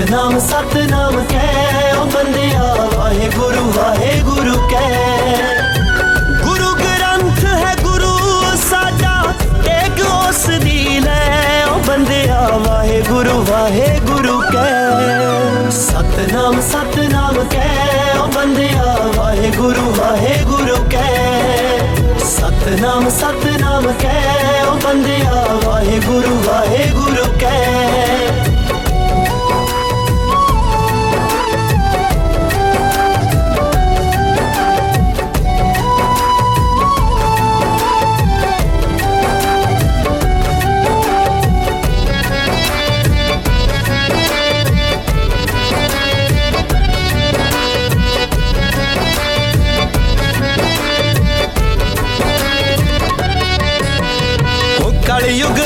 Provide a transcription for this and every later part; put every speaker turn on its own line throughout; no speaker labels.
सतनाम सतनाम कै ओ बंदिया वाहे गुरु वाहे गुरु कै गुरु ग्रंथ है, गुरु साजा, एक गोस दिल बंद ओ वाहे गुरु वाहे गुरु कै सतनाम सतनाम कै ओ बंदिया वाहे गुरु वाहे गुरु कै सतनाम सतनाम कै ओ बंदिया वाहे गुरु वाहे गुरु कै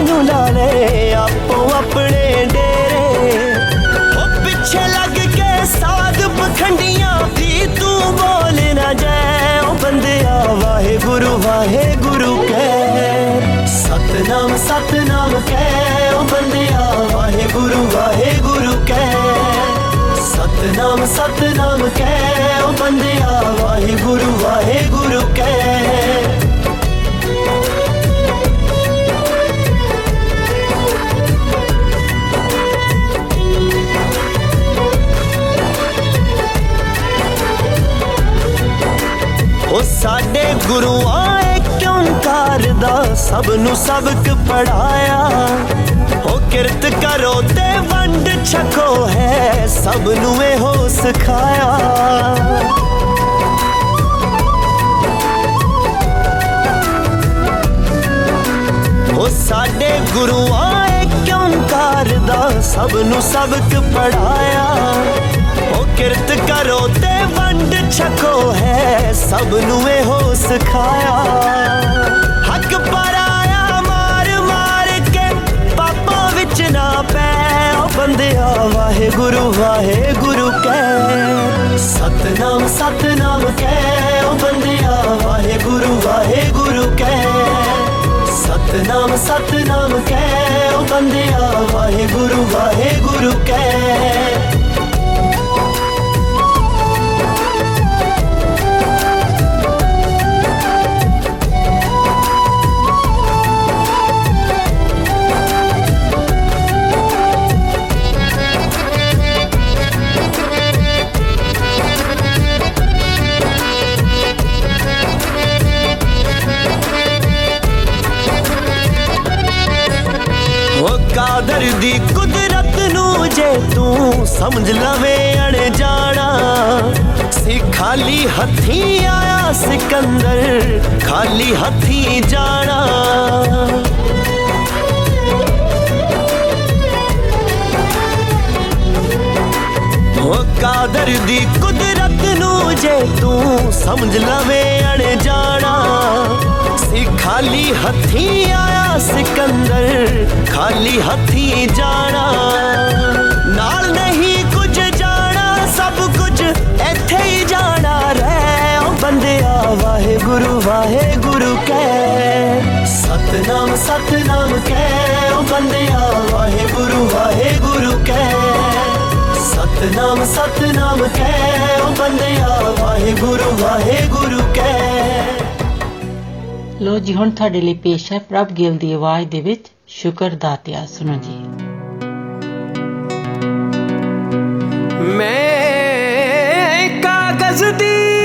ਨੂੰ ਲਾ ਲੈ ਆਪੋ ਆਪਣੇ ਡੇਰੇ। ਉਹ ਪਿੱਛੇ ਲੱਗ ਕੇ ਸਾਧ ਪਖੰਡੀਆਂ ਵੀ ਤੂੰ ਬੋਲ ਨਾ ਜਾਏ। ਉਹ ਬੰਦਿਆ, ਵਾਹਿਗੁਰੂ ਵਾਹਿਗੁਰੂ ਕਹਿ। ਸਤਨਾਮ ਸਤਨਾਮ ਕਹਿ। ਉਹ ਬੰਦਿਆ, ਵਾਹਿਗੁਰੂ ਵਾਹਿਗੁਰੂ ਕਹਿ। ਸਤਨਾਮ ਸਤਨਾਮ ਕਹਿ। ਓ ਬੰਦਿਆ, ਵਾਹਿਗੁਰੂ ਵਾਹਿਗੁਰੂ ਕਹਿ। ਉਹ ਸਾਡੇ ਗੁਰੂਆਂ ਕਿਉਂ ਕਰਦਾ ਸਭ ਨੂੰ ਸਬਕ ਪੜਾਇਆ ਉਹ ਕਿਰਤ ਕਰੋ ਤੇ ਵੰਡ ਛਕੋ ਹੈ ਸਭ ਨੂੰ ਇਹੋ ਸਿਖਾਇਆ। ਉਹ ਸਾਡੇ ਗੁਰੂਆਂ ਕਿਉਂ ਕਰਦਾ ਸਭ ਨੂੰ ਸਬਕ ਪੜਾਇਆ ਉਹ ਕਿਰਤ ਕਰੋ छको है, सब नुए हो सिखाया हक पराया मार मार के, पापा विच ना पै। बंद वाहे गुरु वाहे गुरु कै सतनाम सतनाम कै बंद वाहे गुरु वाहे गुरु कै सतनाम सतनाम कै बंद वाहे गुरु वाहे गुरु कै ਸਮਝ ਲਵੇਂ ਅਣ ਜਾਣਾ ਸੀ ਖਾਲੀ ਹੱਥੀ ਆਇਆ ਸਿਕੰਦਰ ਖਾਲੀ ਹੱਥੀ ਜਾਣਾ ਉਹ ਕਾਦਰ ਦੀ ਕੁਦਰਤ ਨੂੰ ਜੇ ਤੂੰ ਸਮਝ ਲਵੇਂ ਅਣ ਜਾਣਾ ਸੀ ਖਾਲੀ ਹੱਥੀ ਆਇਆ ਸਿਕੰਦਰ ਖਾਲੀ ਹੱਥੀ ਜਾਣਾ ਨਾਲ ਨਹੀਂ ਬੰਦਿਆ
ਵਾਹਿਗੁਰੂ ਵਾਹਿਗੁਰੂ ਕਹਿ ਸਤਨਾਮ ਸਤਨਾਮ ਕਹਿ ਓ ਬੰਦਿਆ ਵਾਹਿਗੁਰੂ ਵਾਹਿਗੁਰੂ ਕਹਿ ਸਤਨਾਮ ਸਤਨਾਮ ਕਹਿ ਓ ਬੰਦਿਆ ਵਾਹਿਗੁਰੂ ਵਾਹਿਗੁਰੂ ਕਹਿ
ਲੋ ਜੀ ਹੁਣ ਤੁਹਾਡੇ ਲਈ ਪੇਸ਼ ਹੈ ਪ੍ਰਭ ਗਿਲ ਦੀ ਆਵਾਜ਼ ਦੇ ਵਿੱਚ ਸ਼ੁਕਰ ਦਾਤਿਆ ਸੁਣੋ ਜੀ।
ਮੈਂ ਕਾਗਜ਼ ਦੀ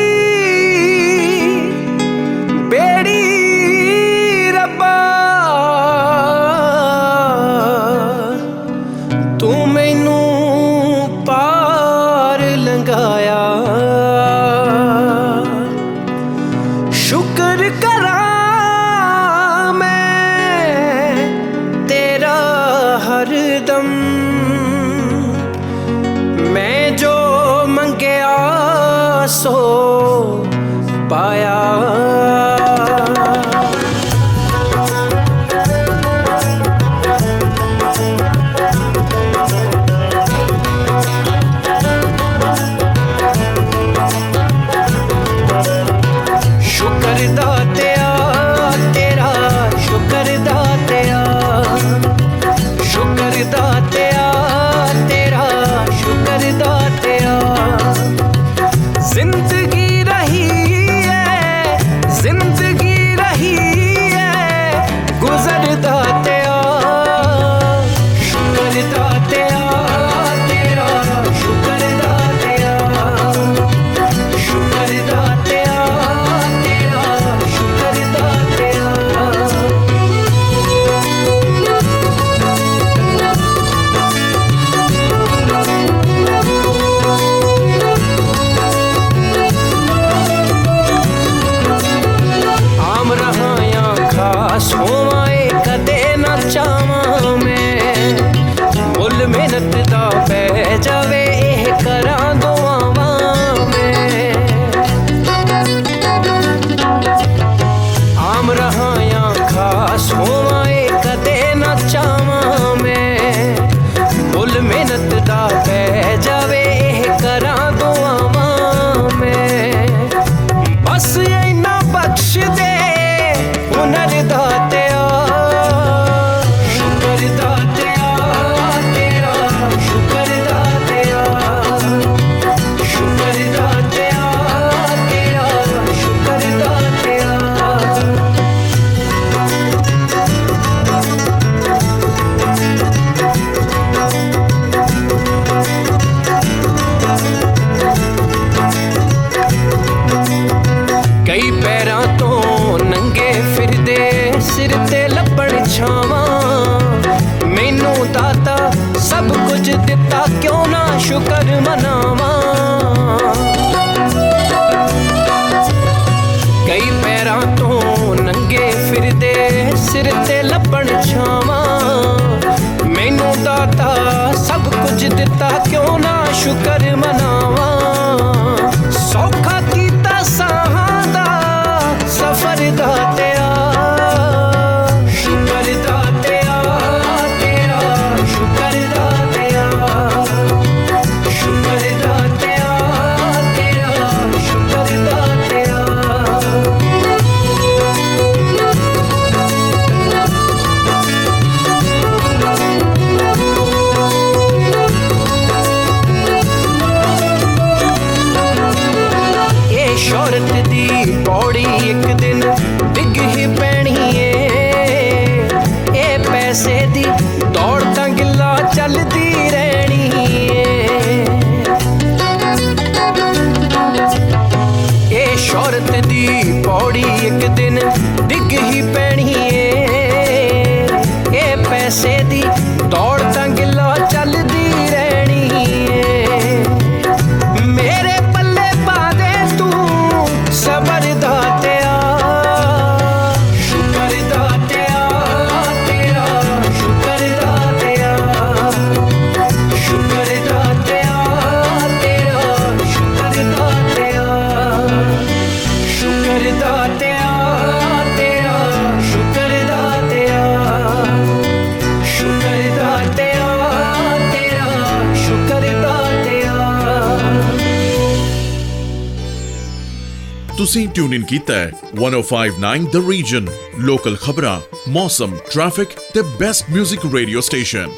ट्यून इन कीता है 1059 द
रीजन लोकल खबरें मौसम traffic the best music radio station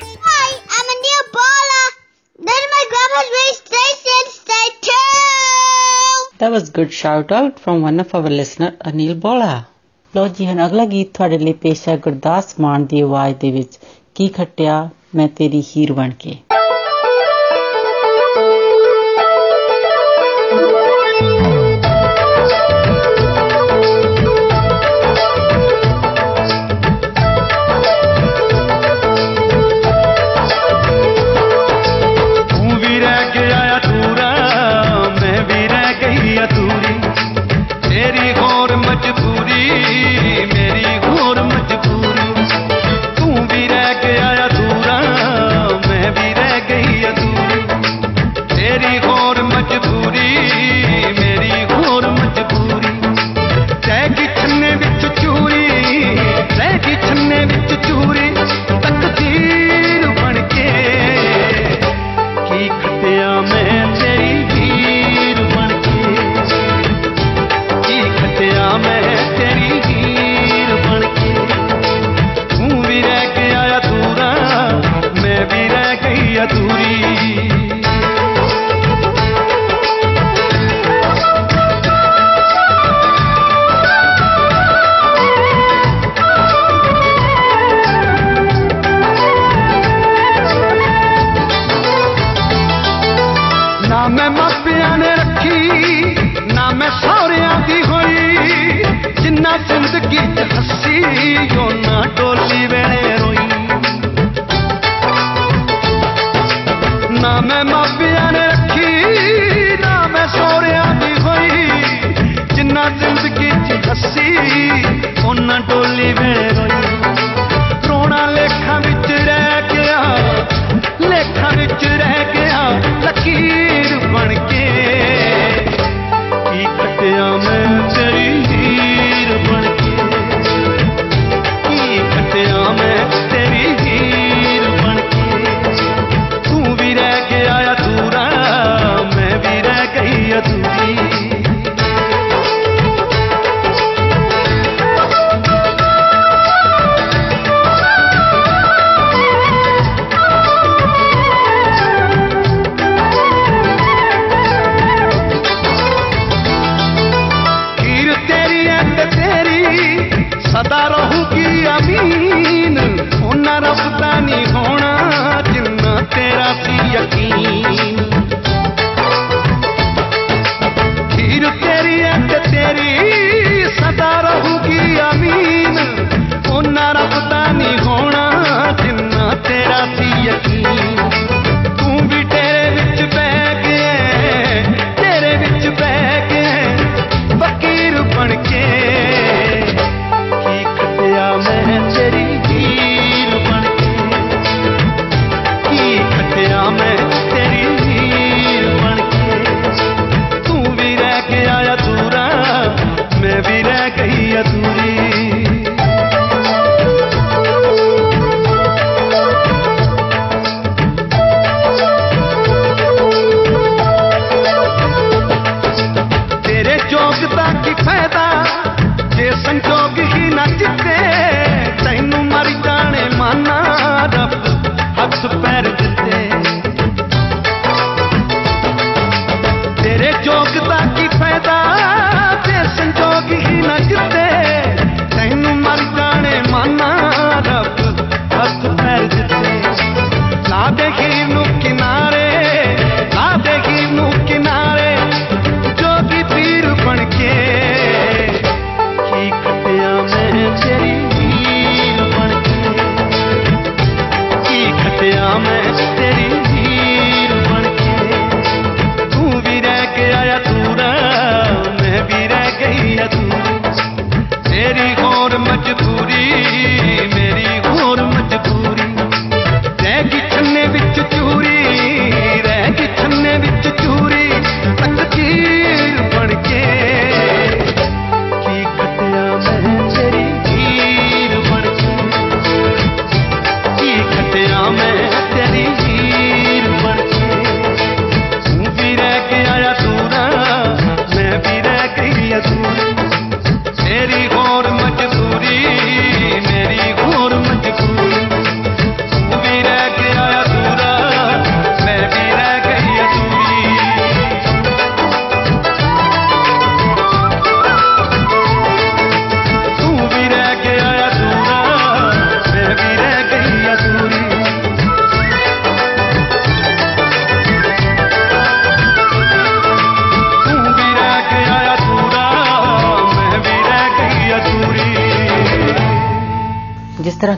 That was good shout out from one of our listener Anil Bola. ਲੋ ਜੀ ਹਣ ਅਗਲਾ ਗੀਤ ਤੁਹਾਡੇ ਲਈ ਪੇਸ਼ ਹੈ ਗੁਰਦਾਸ ਮਾਨ ਦੀ ਆਵਾਜ਼ ਦੇ ਵਿੱਚ ਕੀ ਖੱਟਿਆ ਮੈਂ ਤੇਰੀ ਹੀਰ ਬਣ ਕੇ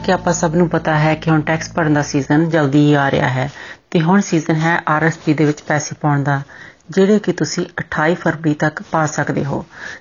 ਕਿ
ਆਪਾਂ ਸਭ ਨੂੰ ਪਤਾ ਹੈ ਕਿ ਹੁਣ ਟੈਕਸ ਭਰਨ ਦਾ ਸੀਜ਼ਨ ਜਲਦੀ ਹੀ ਆ ਰਿਹਾ ਹੈ। ਤੇ ਹੁਣ ਸੀਜ਼ਨ ਹੈ ਆਰਐਸਪੀ ਦੇ ਵਿੱਚ ਪੈਸੇ ਪਾਉਣ ਦਾ, ਜਿਹੜੇ ਕਿ ਤੁਸੀਂ 28 ਫਰਵਰੀ ਤੱਕ ਪਾ ਸਕਦੇ ਹੋ।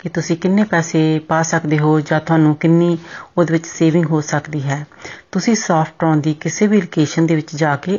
ਕਿ ਤੁਸੀਂ ਕਿੰਨੇ ਪੈਸੇ ਪਾ ਸਕਦੇ ਹੋ ਜਾਂ ਤੁਹਾਨੂੰ ਕਿੰਨੀ ਉਹਦੇ ਵਿੱਚ ਸੇਵਿੰਗ ਹੋ ਸਕਦੀ ਹੈ, ਤੁਸੀਂ ਸੌਫਟਵੇਅਰ ਦੀ ਕਿਸੇ ਵੀ ਲੋਕੇਸ਼ਨ ਦੇ ਵਿੱਚ ਜਾ ਕੇ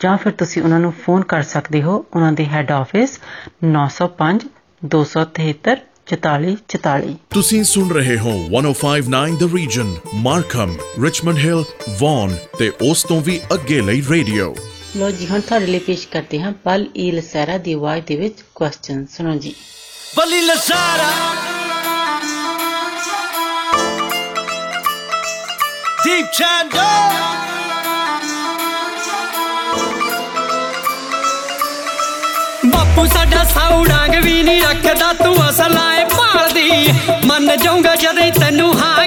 ਜਾਂ ਫਿਰ ਤੁਸੀਂ ਉਹਨਾਂ ਨੂੰ ਫੋਨ ਕਰ ਸਕਦੇ ਹੋ, ਉਹਨਾਂ ਦੇ ਹੈੱਡ ਆਫਿਸ 905 273 4444
ਤੁਸੀਂ ਸੁਣ ਰਹੇ ਹੋ 1059 the region Markham Richmond Hill Vaughan ਤੇ ਉਸ ਤੋਂ ਵੀ ਅੱਗੇ ਲਈ ਰੇਡੀਓ
ਲੋ ਜੀ ਹੁਣ ਤੁਹਾਡੇ ਲਈ ਪੇਸ਼ ਕਰਦੇ ਹਾਂ ਪਲ ਈ ਲਸਾਰਾ ਦੀ ਆਵਾਜ਼ ਦੇ ਵਿੱਚ ਕੁਐਸਚਨ ਸੁਣੋ ਜੀ
ਬਲੀ ਲਸਾਰਾ ਦੀਪ ਚੰਦੋ
ਬਾਪੂ ਸਾਡਾ ਸੌੜਾਂਗ ਵੀ ਨਹੀਂ ਰੱਖਦਾ ਤੂੰ ਅਸਲਾ
मन जाऊँगा जद तेनू हाँ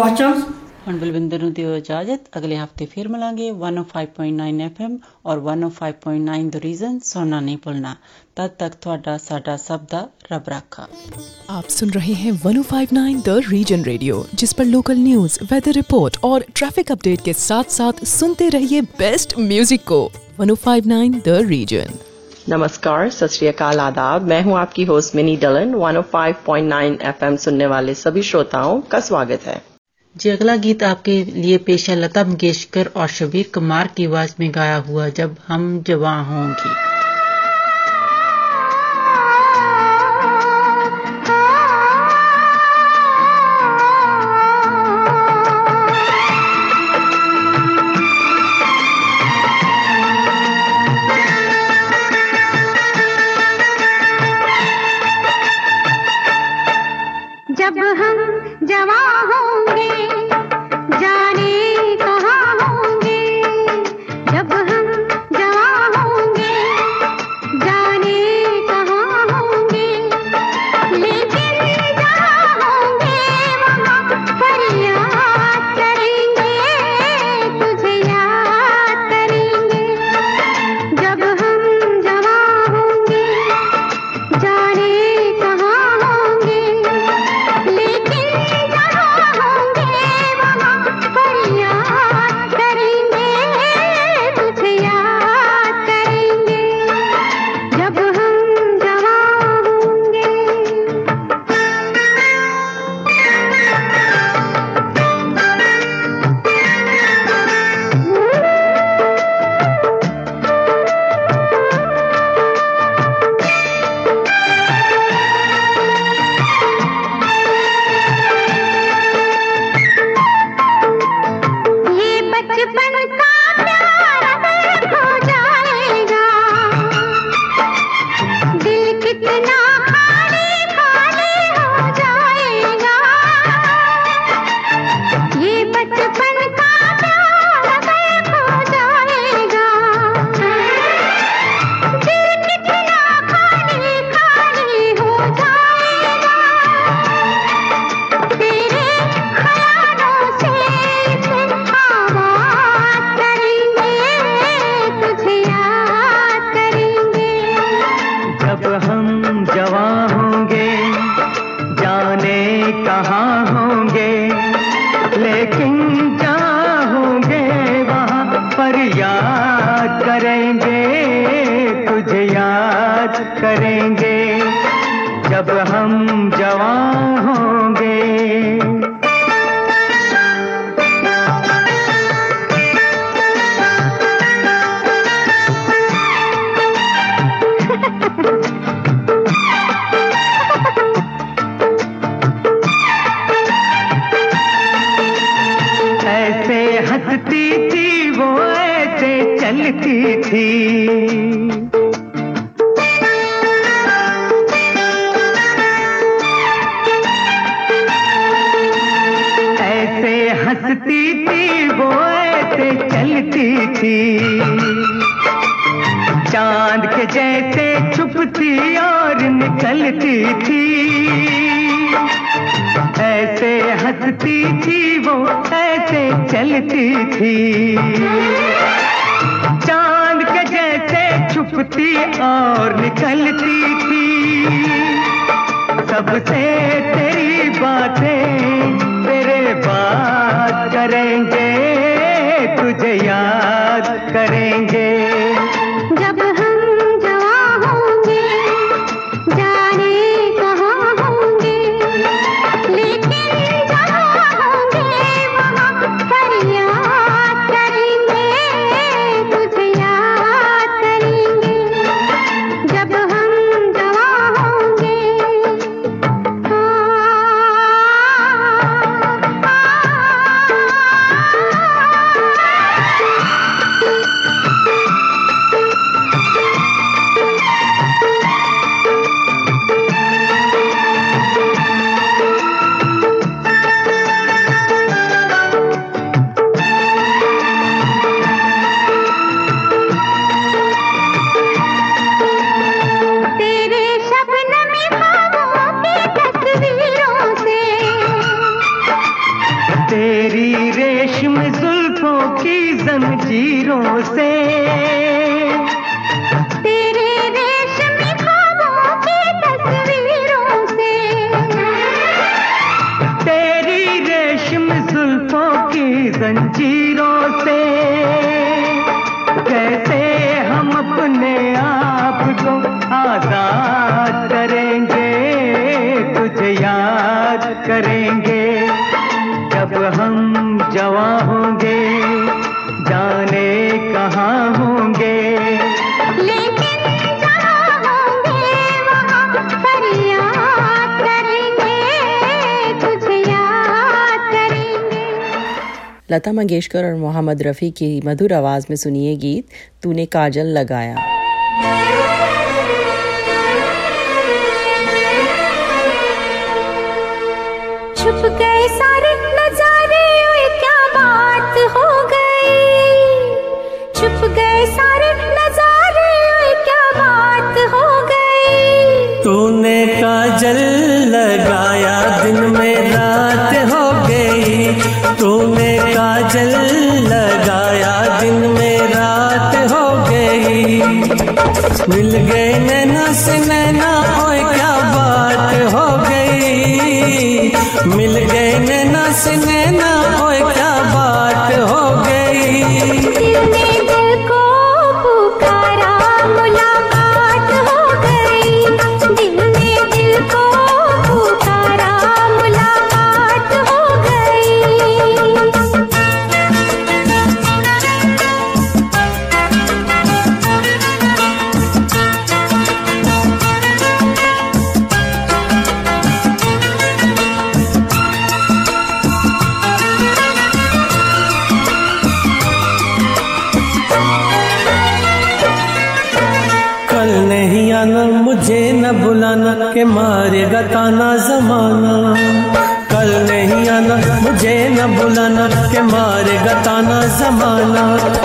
ਸੁਣਿਆ ਕੁਐਸਚਨਸ
ਹੁਣ ਬਲਵਿੰਦਰ ਨੂੰ ਦਿਓ ਇਜਾਜ਼ਤ ਅਗਲੇ ਹਫਤੇ ਫਿਰ ਮਿਲਾਂਗੇ 105.9 FM ਔਰ 105.9 ਦ ਰੀਜ਼ਨ ਸੁਣਨਾ ਨਹੀਂ ਭੁੱਲਣਾ ਤਦ ਤੱਕ ਤੁਹਾਡਾ ਸਾਡਾ ਸਭ ਦਾ ਰੱਬ ਰਾਖਾ
आप सुन रहे हैं 1059 द रीजन रेडियो जिस पर लोकल न्यूज वेदर रिपोर्ट और ट्रैफिक अपडेट के साथ साथ सुनते रहिए बेस्ट म्यूजिक को 1059 द रीजन
नमस्कार सत श्री अकाल आदाब मैं हूं आपकी होस्ट मिनी डलन 105.9 एफएम सुनने वाले सभी श्रोताओं का स्वागत है
जी, अगला गीत आपके लिए पेश है लता मंगेशकर और शबीर कुमार की आवाज़ में गाया हुआ जब हम जवां होंगी।
हंसती थी वो ऐसे चलती थी। चाँद के जैसे छुपती और निकलती थी। सबसे तेरी बातें तेरे बात
करेंगे, तुझे याद करेंगे।
लता मंगेशकर और मोहम्मद रफ़ी की मधुर आवाज़ में सुनिए गीत, तूने काजल लगाया।
छुप
se me जमाना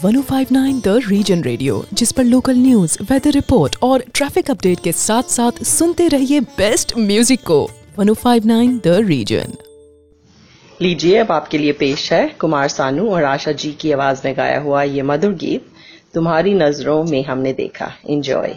1059 द रीजन रेडियो जिस पर लोकल न्यूज़ वेदर रिपोर्ट और ट्रैफ़िक अपडेट के साथ साथ सुनते रहिए बेस्ट म्यूज़िक को। 1059 द रीजन
लीजिए, अब आपके लिए पेश है कुमार सानू और आशा जी की आवाज़ में गाया हुआ ये मधुर गीत, तुम्हारी नज़रों में हमने देखा। इंजॉय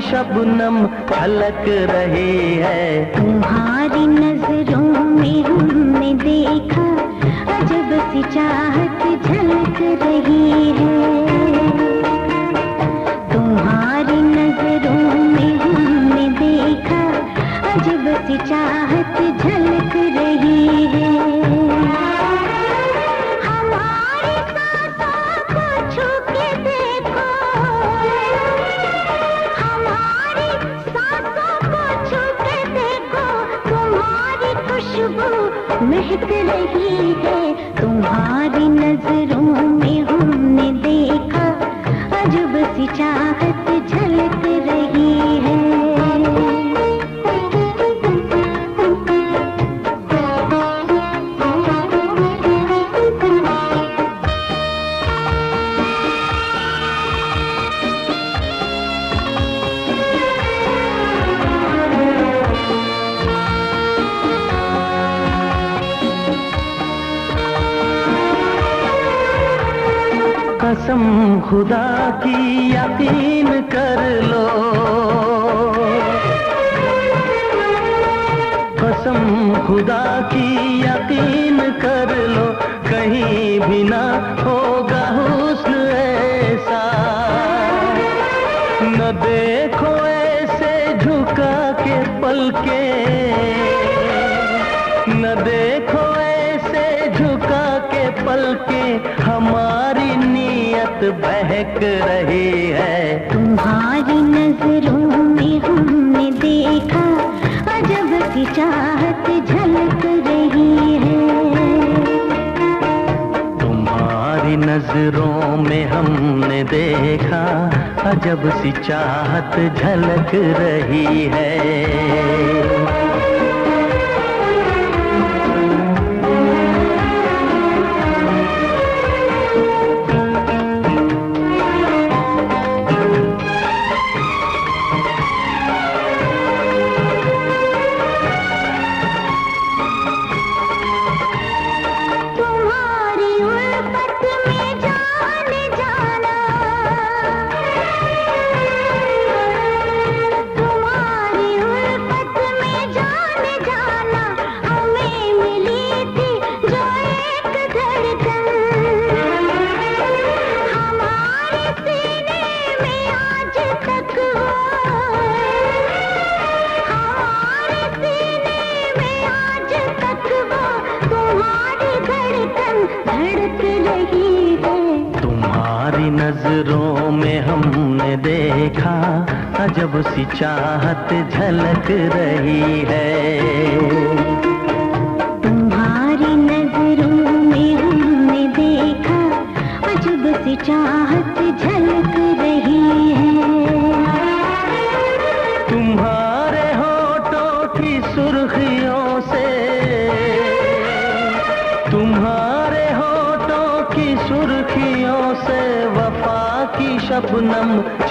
शबनम झलक रहे है।
तुम्हारी नज़रों में हमने देखा, अजब सी चाहत झलक रही है। तुम्हारी नज़रों में हमने देखा, अजब सी चाहत महक रही है तुम्हारी नज़रों में हमने देखा अजब सी चाहत झलक
खुदा की यकीन कर लो। कसम खुदा की यकीन कर लो, कहीं भी ना होगा हुस्न ऐसा। न देखो ऐसे झुका के पल बहक रही है।
तुम्हारी नज़रों में हमने देखा अजब सी चाहत झलक रही है।
तुम्हारी नज़रों में हमने देखा अजब सी चाहत झलक रही है। चाहत झलक रही है।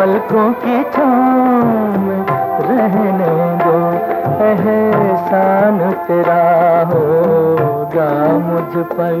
पलकों की छाम रहने दो। एहसान तेरा होगा मुझ पर।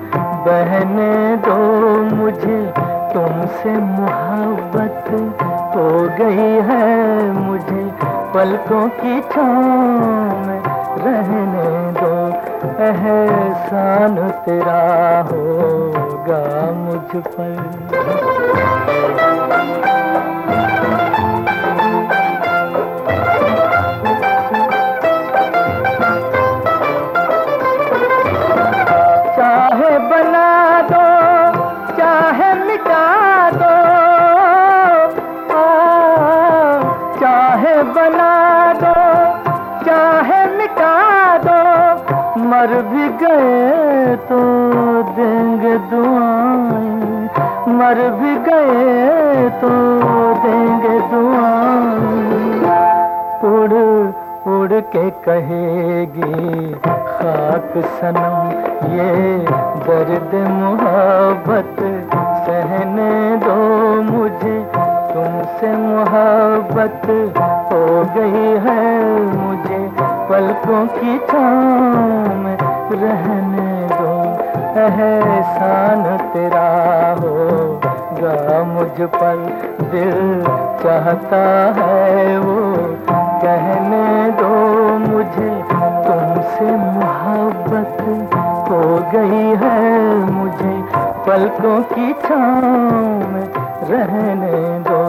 बहने दो मुझे। तुमसे मोहब्बत हो गई है मुझे। पलकों की छाँव में रहने दो। एहसान तेरा होगा मुझ पर। कहेगी, खाक सनम, ये दर्द मोहब्बत, सहने दो मुझे, तुमसे मोहब्बत हो गई है मुझे, पलकों की छाँव रहने दो, एहसान तेरा होगा मुझ पर, दिल चाहता है वो, कहने दो मुझे तुमसे मोहब्बत हो गई है मुझे पलकों की छाँव में रहने दो,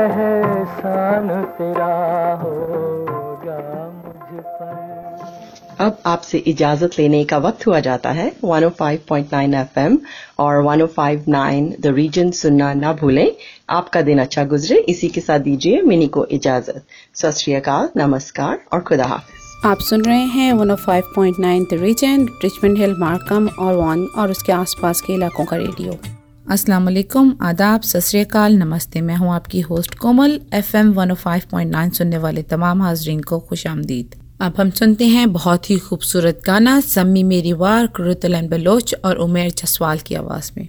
एहसान तेरा होगा मुझ पर।
अब आपसे इजाज़त लेने का वक्त हुआ जाता है 105.9 एफएम और 105.9 द रीजन सुनना ना भूलें। आपका दिन अच्छा गुजरे, इसी के साथ दीजिए मिनी को इजाज़त। सत नमस्कार और खुदा हाफिज।
आप सुन रहे हैं 105.9 the region Richmond Hill Markham और वन और उसके आसपास के इलाकों का रेडियो
अस्सलाम वालेकुम आदाब सत नमस्ते। मैं हूँ आपकी होस्ट कोमल एफएम 105.9 सुनने वाले तमाम हाजरीन को खुश आमदीद। अब हम सुनते हैं बहुत ही खूबसूरत गाना सम्मी मेरी वार, कुरुतलन बलोच और उमेर जसवाल की आवाज़ में।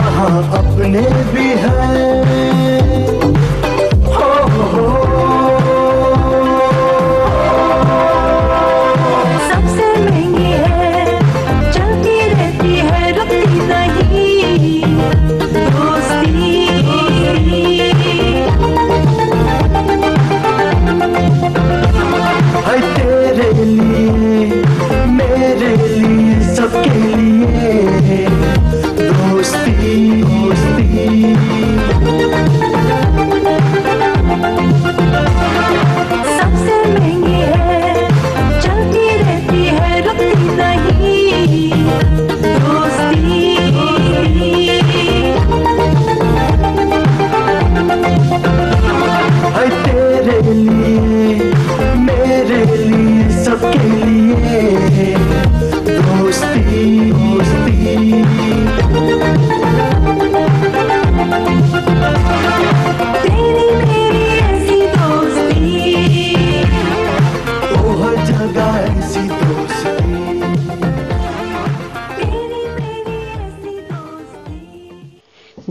यहाँ अपने भी हैं।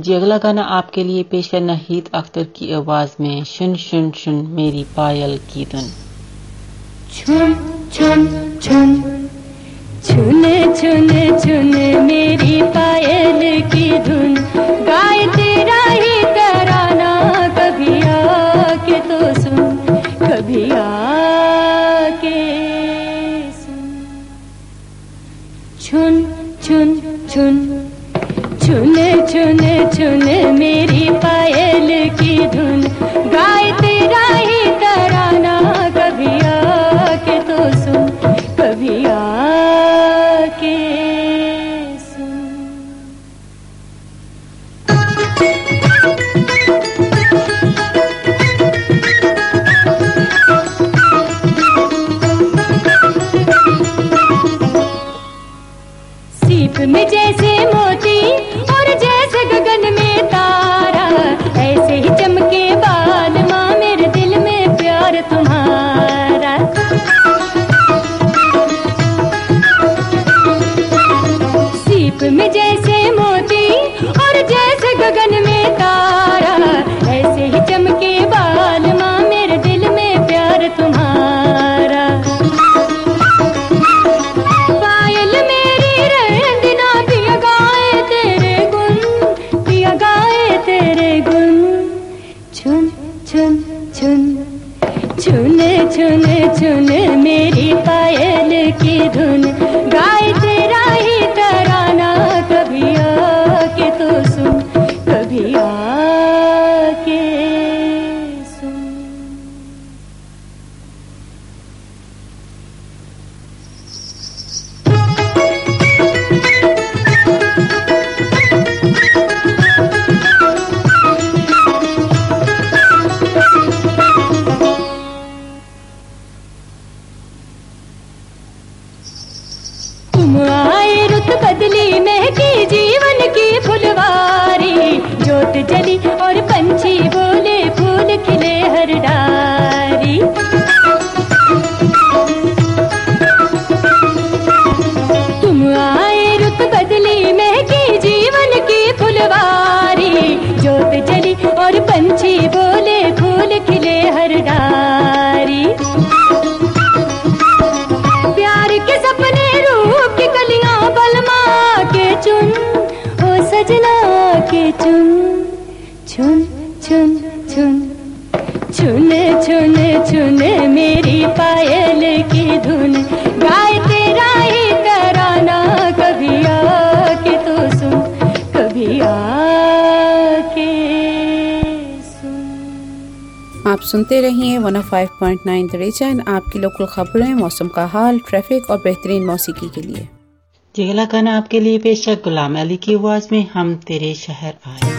जी अगला गाना आपके लिए पेश है नहीद अख्तर की आवाज़ में, शुन शुन शुन, मेरी पायल की धुन।
छुन छुन छुन, छुने छुने, मेरी पायल की धुन। गाय
सुनते रहिए 105.9 द रीजन आपकी लोकल खबरें, मौसम का हाल ट्रैफ़िक और बेहतरीन मौसीकी के लिए।
जी खाना आपके लिए पेश गुलाम अली की आवाज़ में, हम तेरे शहर आए।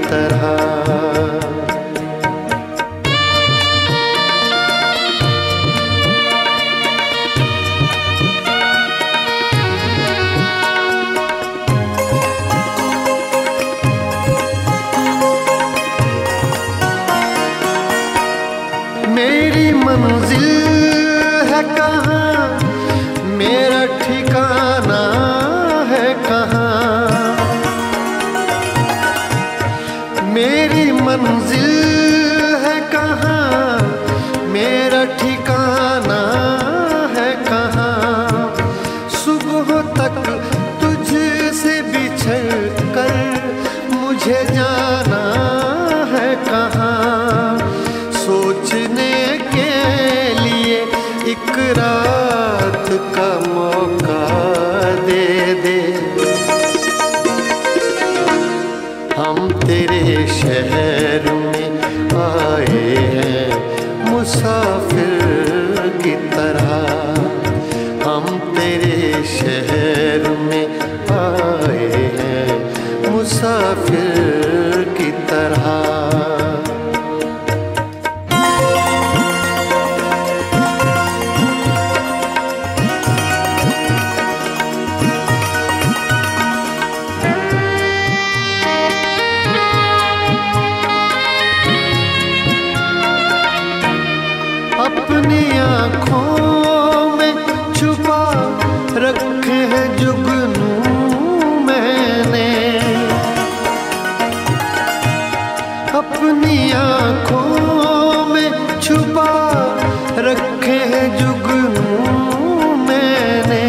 तरह। छुपा रखे हैं जुगनू मैंने।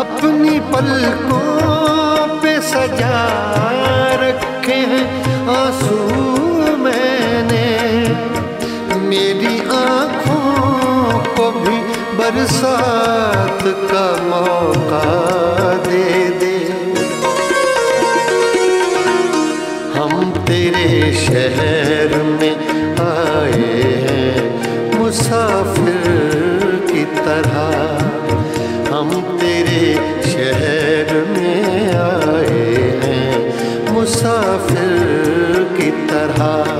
अपनी पलकों पे सजा रखे हैं आँसू मैंने। मेरी आँखों को भी बरसात का मौका मुसाफिर की तरह।